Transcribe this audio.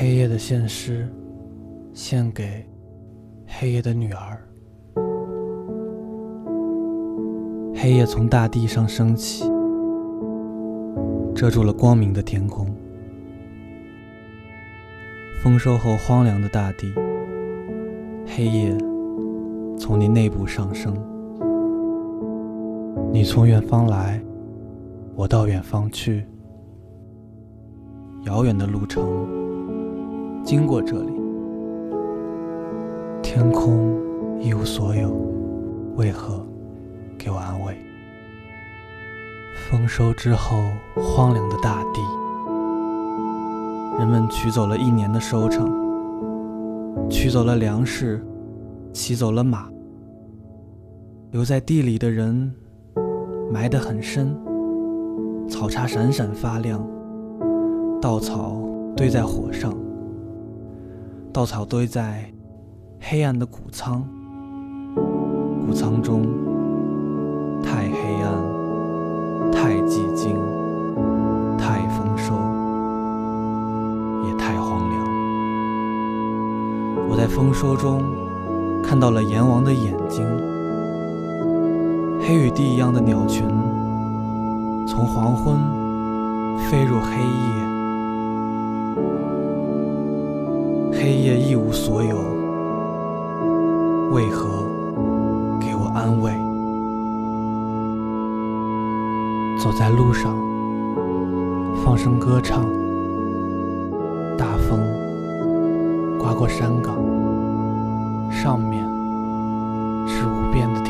黑夜的献诗，献给黑夜的女儿。黑夜从大地上升起，遮住了光明的天空。丰收后荒凉的大地，黑夜从你内部上升。你从远方来，我到远方去。遥远的路程，经过这里，天空一无所有，为何给我安慰？丰收之后，荒凉的大地，人们取走了一年的收成，取走了粮食，骑走了马，留在地里的人埋得很深，草叉闪闪发亮。稻草堆在火上，稻草堆在黑暗的谷仓，谷仓中太黑暗，太寂静，太丰收，也太荒凉。我在丰收中看到了阎王的眼睛，黑与地一样的鸟群从黄昏飞入黑夜。黑夜一无所有，为何给我安慰？走在路上，放声歌唱。大风刮过山岗，上面是无边的。